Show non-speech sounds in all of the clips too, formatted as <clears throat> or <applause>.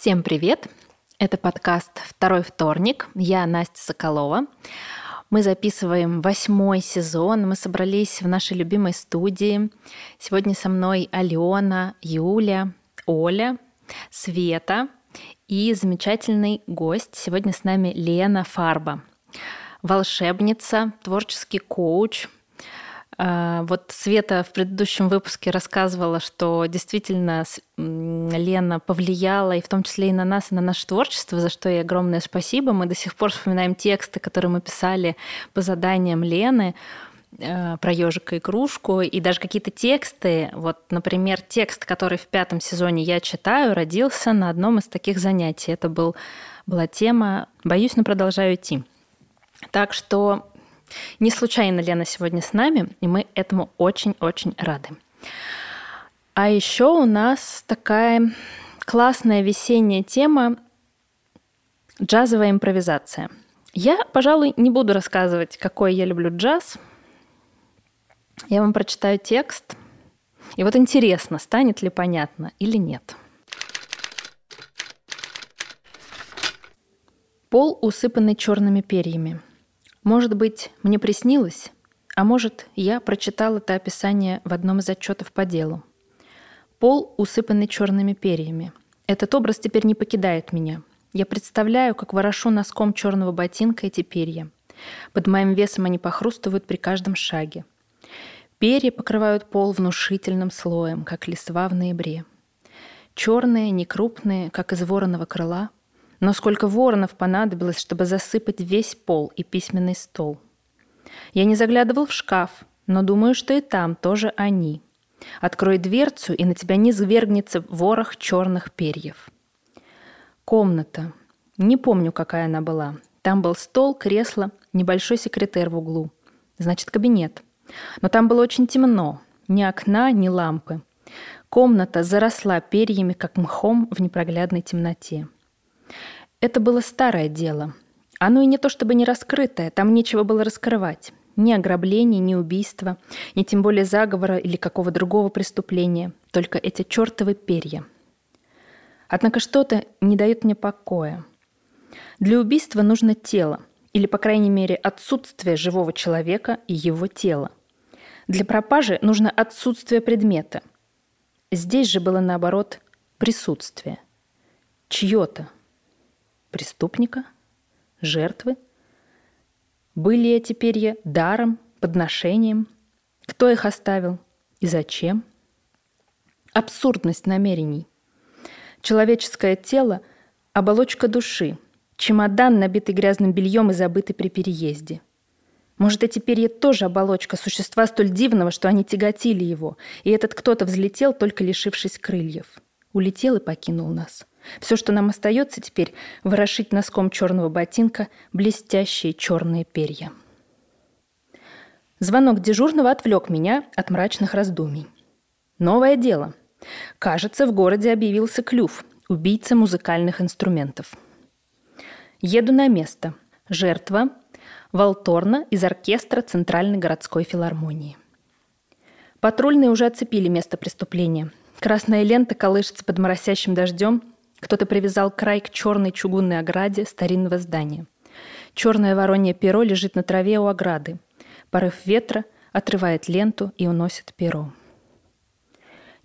Всем привет! Это подкаст «Второй вторник». Я Настя Соколова. Мы записываем восьмой сезон. Мы собрались в нашей любимой студии. Сегодня со мной Алена, Юля, Оля, Света и замечательный гость. Сегодня с нами Лена Фарба. Волшебница, творческий коуч – вот Света в предыдущем выпуске рассказывала, что действительно Лена повлияла, и в том числе и на нас, и на наше творчество, за что ей огромное спасибо. Мы до сих пор вспоминаем тексты, которые мы писали по заданиям Лены э, про ежика и кружку, и даже какие-то тексты. Вот, например, текст, который в пятом сезоне я читаю, родился на одном из таких занятий. Это был, была тема «Боюсь, но продолжаю идти». Так что не случайно Лена сегодня с нами, и мы этому очень-очень рады. А еще у нас такая классная весенняя тема джазовая импровизация. Я, пожалуй, не буду рассказывать, какой я люблю джаз. Я вам прочитаю текст. И вот интересно, станет ли понятно или нет. Пол, усыпанный черными перьями – может быть, мне приснилось, а может, я прочитал это описание в одном из отчетов по делу. Пол, усыпанный черными перьями. Этот образ теперь не покидает меня. Я представляю, как ворошу носком черного ботинка эти перья. Под моим весом они похрустывают при каждом шаге. Перья покрывают пол внушительным слоем, как листва в ноябре. Черные, некрупные, как из вороного крыла – но сколько воронов понадобилось, чтобы засыпать весь пол и письменный стол. Я не заглядывал в шкаф, но думаю, что и там тоже они. Открой дверцу, и на тебя не свергнется ворох черных перьев. Комната. Не помню, какая она была. Там был стол, кресло, небольшой секретер в углу. Значит, кабинет. Но там было очень темно. Ни окна, ни лампы. Комната заросла перьями, как мхом в непроглядной темноте. Это было старое дело. Оно и не то чтобы не раскрытое, там нечего было раскрывать. Ни ограбления, ни убийства, ни тем более заговора или какого другого преступления. Только эти чертовы перья. Однако что-то не дает мне покоя. Для убийства нужно тело, или, по крайней мере, отсутствие живого человека и его тела. Для пропажи нужно отсутствие предмета. Здесь же было наоборот присутствие. Чье-то – преступника, жертвы? Были эти перья даром, подношением? Кто их оставил и зачем? Абсурдность намерений. Человеческое тело – оболочка души, чемодан, набитый грязным бельем и забытый при переезде. Может, эти перья тоже оболочка существа столь дивного, что они тяготили его, и этот кто-то взлетел, только лишившись крыльев. Улетел и покинул нас. Все, что нам остается теперь, ворошить носком черного ботинка блестящие черные перья. Звонок дежурного отвлек меня от мрачных раздумий. Новое дело. Кажется, в городе объявился клюв, убийца музыкальных инструментов. Еду на место. Жертва – Волторна из оркестра Центральной городской филармонии. Патрульные уже оцепили место преступления. Красная лента колышется под моросящим дождем, кто-то привязал край к черной чугунной ограде старинного здания. Черное воронье перо лежит на траве у ограды. Порыв ветра отрывает ленту и уносит перо.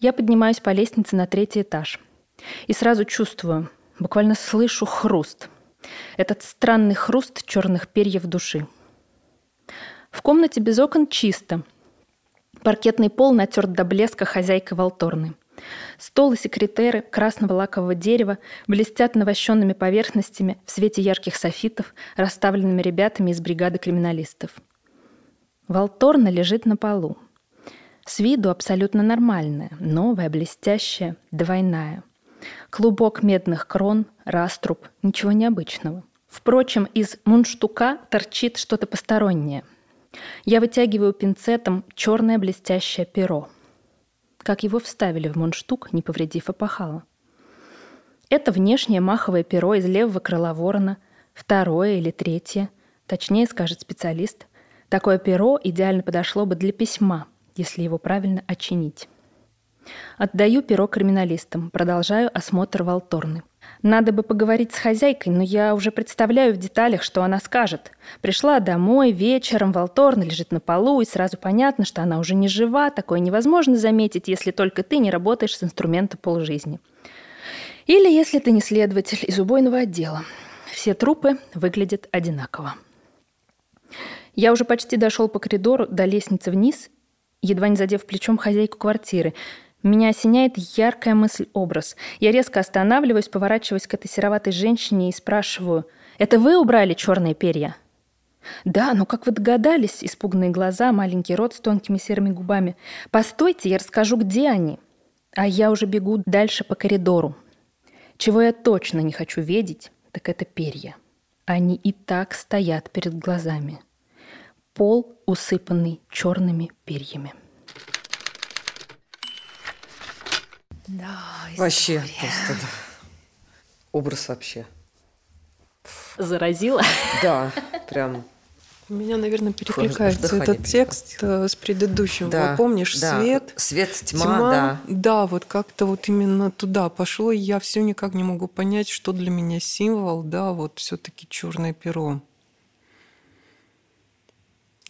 Я поднимаюсь по лестнице на третий этаж. И сразу чувствую, буквально слышу хруст. Этот странный хруст черных перьев души. В комнате без окон чисто. Паркетный пол натерт до блеска хозяйкой Волторны. Стол и секретеры красного лакового дерева блестят навощенными поверхностями в свете ярких софитов, расставленными ребятами из бригады криминалистов. Волторна лежит на полу. С виду абсолютно нормальная, новая, блестящая, двойная. Клубок медных крон, раструб, ничего необычного. Впрочем, из мундштука торчит что-то постороннее. Я вытягиваю пинцетом черное блестящее перо – как его вставили в мундштук, не повредив опахала. Это внешнее маховое перо из левого крыла ворона, второе или третье, точнее скажет специалист. Такое перо идеально подошло бы для письма, если его правильно очинить. Отдаю перо криминалистам, продолжаю осмотр Волторны. Надо бы поговорить с хозяйкой, но я уже представляю в деталях, что она скажет. Пришла домой вечером, Волторна лежит на полу, и сразу понятно, что она уже не жива. Такое невозможно заметить, если только ты не работаешь с инструмента полжизни. Или если ты не следователь из убойного отдела. Все трупы выглядят одинаково. Я уже почти дошел по коридору до лестницы вниз, едва не задев плечом хозяйку квартиры – меня осеняет яркая мысль-образ. Я резко останавливаюсь, поворачиваюсь к этой сероватой женщине и спрашиваю, «Это вы убрали черные перья?» «Да, но как вы догадались?» Испуганные глаза, маленький рот с тонкими серыми губами. «Постойте, я расскажу, где они». А я уже бегу дальше по коридору. Чего я точно не хочу видеть, так это перья. Они и так стоят перед глазами. Пол усыпанный черными перьями. Да, Вообще просто, да. Образ вообще. Заразила? Да, прям у меня, наверное, перекликается этот текст э, с предыдущим. Да, вот помнишь, да. свет, свет, тьма, тьма, да. Да, вот как-то вот именно туда пошло, и я все никак не могу понять, что для меня символ, да, вот все-таки черное перо.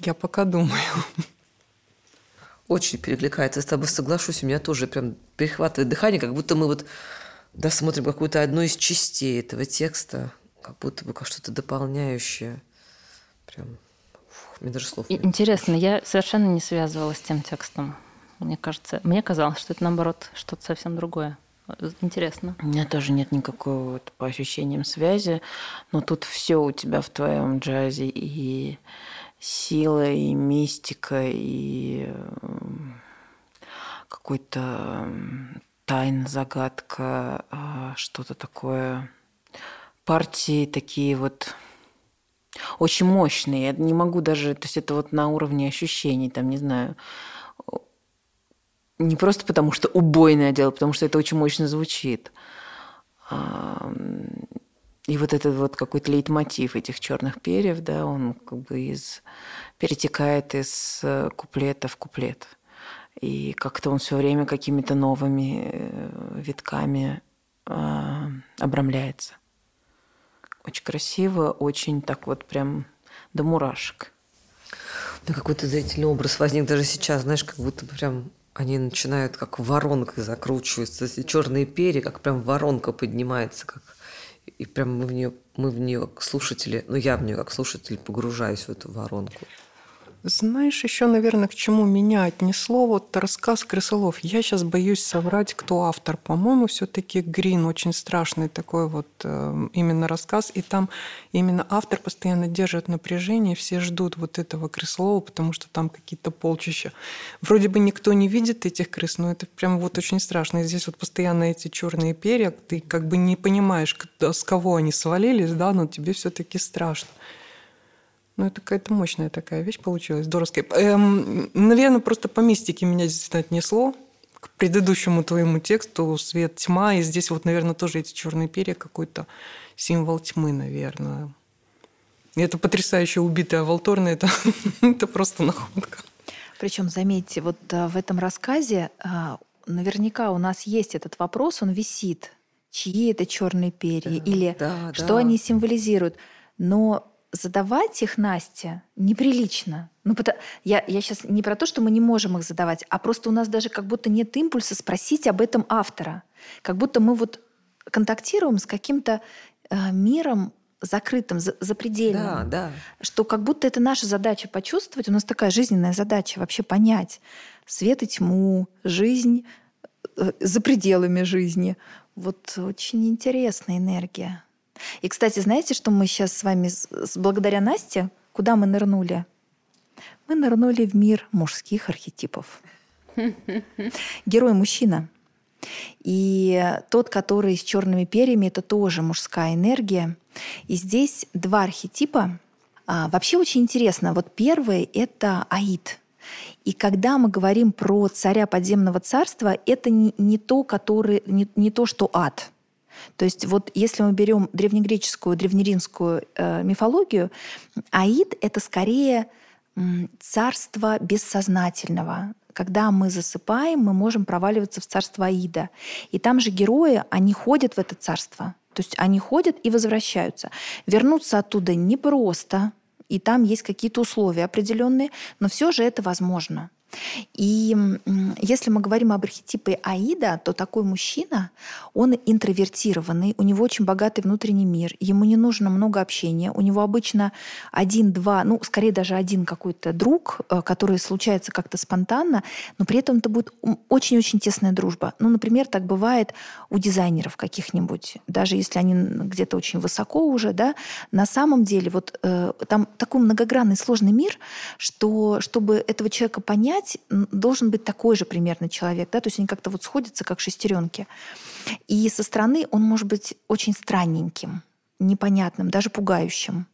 Я пока думаю очень перекликается. Я с тобой соглашусь, у меня тоже прям перехватывает дыхание, как будто мы вот досмотрим какую-то одну из частей этого текста, как будто бы как что-то дополняющее. Прям, фух, мне даже слов нет. Интересно, я совершенно не связывалась с тем текстом. Мне кажется, мне казалось, что это наоборот что-то совсем другое. Интересно. У меня тоже нет никакой вот по ощущениям связи, но тут все у тебя в твоем джазе и сила и мистика и какой-то тайна, загадка, а, что-то такое. Партии такие вот очень мощные. Я не могу даже, то есть это вот на уровне ощущений, там, не знаю, не просто потому, что убойное дело, потому что это очень мощно звучит. И вот этот вот какой-то лейтмотив этих черных перьев, да, он как бы из перетекает из э, куплета в куплет. И как-то он все время какими-то новыми э, витками э, обрамляется. Очень красиво, очень так вот прям до мурашек. Да какой-то зрительный образ возник даже сейчас, знаешь, как будто прям они начинают как воронкой закручиваться, черные перья, как прям воронка поднимается, как и прям мы в нее, мы в нее как слушатели, ну я в нее как слушатель погружаюсь в эту воронку. Знаешь, еще, наверное, к чему меня отнесло вот рассказ Крысолов. Я сейчас боюсь соврать, кто автор. По-моему, все-таки Грин очень страшный такой вот э, именно рассказ. И там именно автор постоянно держит напряжение, все ждут вот этого Крысолова, потому что там какие-то полчища. Вроде бы никто не видит этих крыс, но это прям вот очень страшно. И здесь вот постоянно эти черные перья, ты как бы не понимаешь, с кого они свалились, да, но тебе все-таки страшно. Ну, это какая-то мощная такая вещь получилась, здоровская. Эм, наверное, просто по мистике меня действительно отнесло к предыдущему твоему тексту «Свет, тьма». И здесь вот, наверное, тоже эти черные перья какой-то символ тьмы, наверное. И это потрясающе убитая Волторна, это, <laughs> это просто находка. Причем, заметьте, вот а, в этом рассказе а, наверняка у нас есть этот вопрос, он висит. Чьи это черные перья? Да, Или да, что да. они символизируют? Но задавать их, Настя, неприлично. Ну, потому, я, я сейчас не про то, что мы не можем их задавать, а просто у нас даже как будто нет импульса спросить об этом автора. Как будто мы вот контактируем с каким-то э, миром закрытым, за, запредельным. Да, да. Что как будто это наша задача почувствовать. У нас такая жизненная задача вообще понять свет и тьму, жизнь э, за пределами жизни. Вот очень интересная энергия. И, кстати, знаете, что мы сейчас с вами, благодаря Насте, куда мы нырнули? Мы нырнули в мир мужских архетипов. Герой мужчина. И тот, который с черными перьями, это тоже мужская энергия. И здесь два архетипа. А, вообще очень интересно. Вот первый — это Аид. И когда мы говорим про царя подземного царства, это не, не, то, который, не, не то, что ад — то есть вот если мы берем древнегреческую, древнеримскую э, мифологию, Аид — это скорее царство бессознательного, когда мы засыпаем, мы можем проваливаться в царство Аида. И там же герои, они ходят в это царство. То есть они ходят и возвращаются. Вернуться оттуда непросто, и там есть какие-то условия определенные, но все же это возможно. И если мы говорим об архетипе Аида, то такой мужчина, он интровертированный, у него очень богатый внутренний мир, ему не нужно много общения, у него обычно один-два, ну, скорее даже один какой-то друг, э, который случается как-то спонтанно, но при этом это будет очень-очень тесная дружба. Ну, например, так бывает у дизайнеров каких-нибудь, даже если они где-то очень высоко уже, да, на самом деле вот э, там такой многогранный сложный мир, что чтобы этого человека понять, понять, должен быть такой же примерно человек, да, то есть они как-то вот сходятся, как шестеренки. И со стороны он может быть очень странненьким, непонятным, даже пугающим.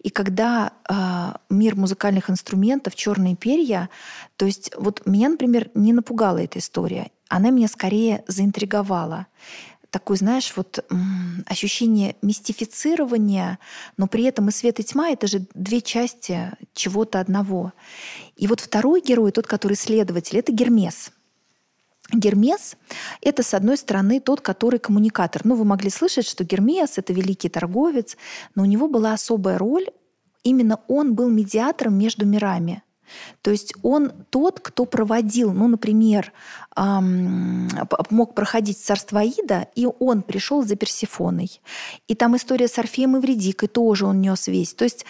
И когда э, мир музыкальных инструментов, черные перья, то есть вот меня, например, не напугала эта история, она меня скорее заинтриговала такое, знаешь, вот ощущение мистифицирования, но при этом и свет, и тьма — это же две части чего-то одного. И вот второй герой, тот, который следователь, это Гермес. Гермес — это, с одной стороны, тот, который коммуникатор. Ну, вы могли слышать, что Гермес — это великий торговец, но у него была особая роль. Именно он был медиатором между мирами — то есть он тот, кто проводил, ну, например, эм, мог проходить царство Аида, и он пришел за Персифоной. И там история с Орфеем и Вредикой тоже он нес весь. То есть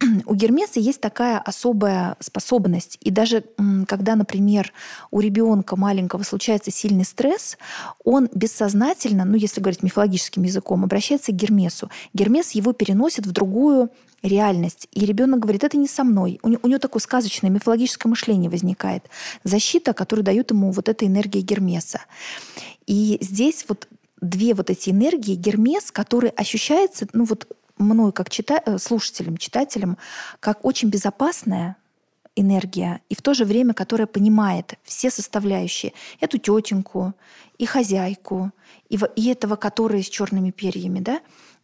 <clears throat> у Гермеса есть такая особая способность. И даже когда, например, у ребенка маленького случается сильный стресс, он бессознательно, ну, если говорить мифологическим языком, обращается к Гермесу. Гермес его переносит в другую реальность. И ребенок говорит, это не со мной. У него, такое сказочное мифологическое мышление возникает. Защита, которую дает ему вот эта энергия Гермеса. И здесь вот две вот эти энергии, Гермес, который ощущается, ну вот мною как чита... Э, слушателем, читателем, как очень безопасная энергия, и в то же время, которая понимает все составляющие. Эту тетеньку, и хозяйку, и, и этого, который с черными перьями, да,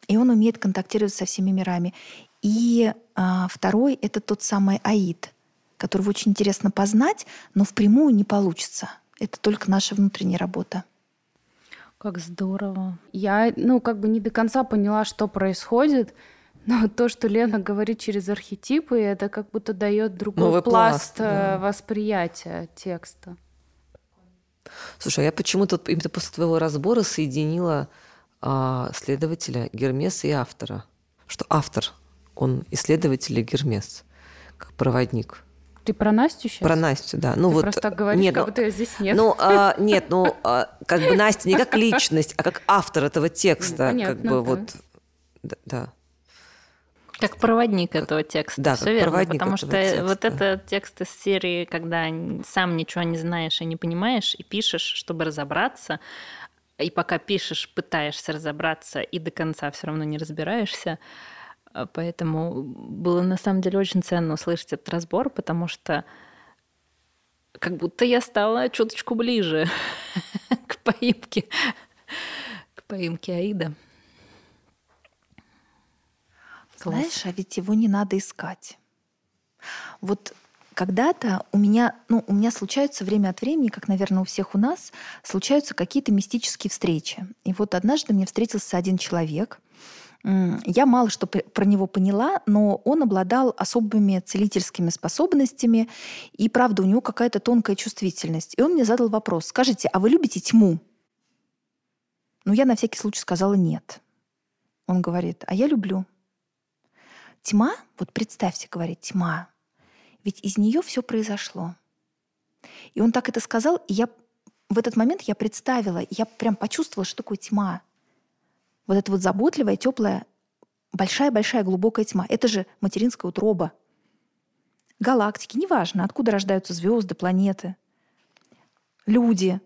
и он умеет контактировать со всеми мирами. И а, второй — это тот самый аид, которого очень интересно познать, но впрямую не получится. Это только наша внутренняя работа. Как здорово. Я, ну, как бы не до конца поняла, что происходит, но то, что Лена говорит через архетипы, это как будто дает другой Новый пласт, пласт да. Э, восприятия текста. Слушай, а я почему-то именно после твоего разбора соединила а, следователя Гермеса и автора. Что автор он исследователь и Гермес, как проводник. Ты про Настю сейчас? Про Настю, да. Ну Ты вот просто так говоришь, нет, как ну, будто ее здесь нет. Ну, а, <laughs> нет, ну, а, как бы Настя не как личность, а как автор этого текста. Понятно, как бы да. вот, да, да. Как проводник этого текста. Да, Все как верно, проводник потому что текста. вот этот текст из серии, когда сам ничего не знаешь и не понимаешь, и пишешь, чтобы разобраться, и пока пишешь, пытаешься разобраться, и до конца все равно не разбираешься, поэтому было на самом деле очень ценно услышать этот разбор, потому что как будто я стала чуточку ближе <laughs> к поимке, к поимке Аида. Знаешь, а ведь его не надо искать. Вот когда-то у меня, ну, у меня случаются время от времени, как, наверное, у всех у нас, случаются какие-то мистические встречи. И вот однажды мне встретился один человек, я мало что про него поняла, но он обладал особыми целительскими способностями, и, правда, у него какая-то тонкая чувствительность. И он мне задал вопрос, скажите, а вы любите тьму? Ну, я на всякий случай сказала нет. Он говорит, а я люблю. Тьма, вот представьте, говорит, тьма, ведь из нее все произошло. И он так это сказал, и я в этот момент я представила, я прям почувствовала, что такое тьма — вот эта вот заботливая, теплая, большая-большая глубокая тьма. Это же материнская утроба. Галактики, неважно, откуда рождаются звезды, планеты, люди.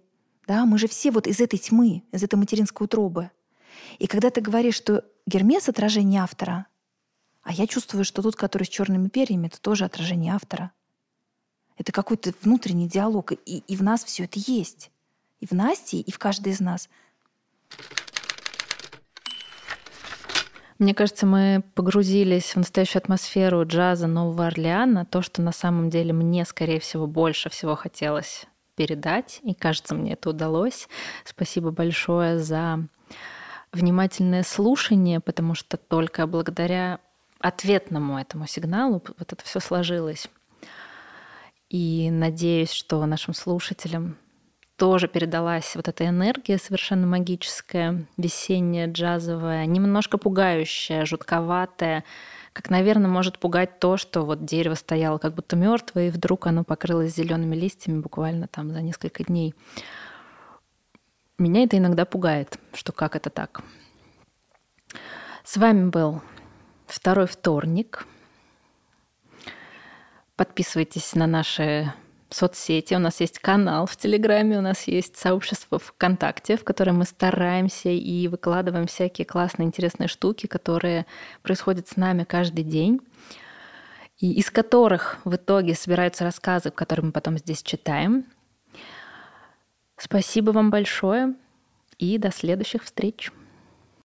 Да, мы же все вот из этой тьмы, из этой материнской утробы. И когда ты говоришь, что Гермес — отражение автора, а я чувствую, что тот, который с черными перьями, это тоже отражение автора. Это какой-то внутренний диалог. И, и в нас все это есть. И в Насте, и в каждой из нас. Мне кажется, мы погрузились в настоящую атмосферу джаза Нового Орлеана, то, что на самом деле мне, скорее всего, больше всего хотелось передать, и кажется, мне это удалось. Спасибо большое за внимательное слушание, потому что только благодаря ответному этому сигналу вот это все сложилось. И надеюсь, что нашим слушателям тоже передалась вот эта энергия совершенно магическая, весенняя, джазовая, немножко пугающая, жутковатая, как, наверное, может пугать то, что вот дерево стояло как будто мертвое, и вдруг оно покрылось зелеными листьями буквально там за несколько дней. Меня это иногда пугает, что как это так. С вами был второй вторник. Подписывайтесь на наши соцсети, у нас есть канал в Телеграме, у нас есть сообщество ВКонтакте, в котором мы стараемся и выкладываем всякие классные, интересные штуки, которые происходят с нами каждый день, и из которых в итоге собираются рассказы, которые мы потом здесь читаем. Спасибо вам большое и до следующих встреч.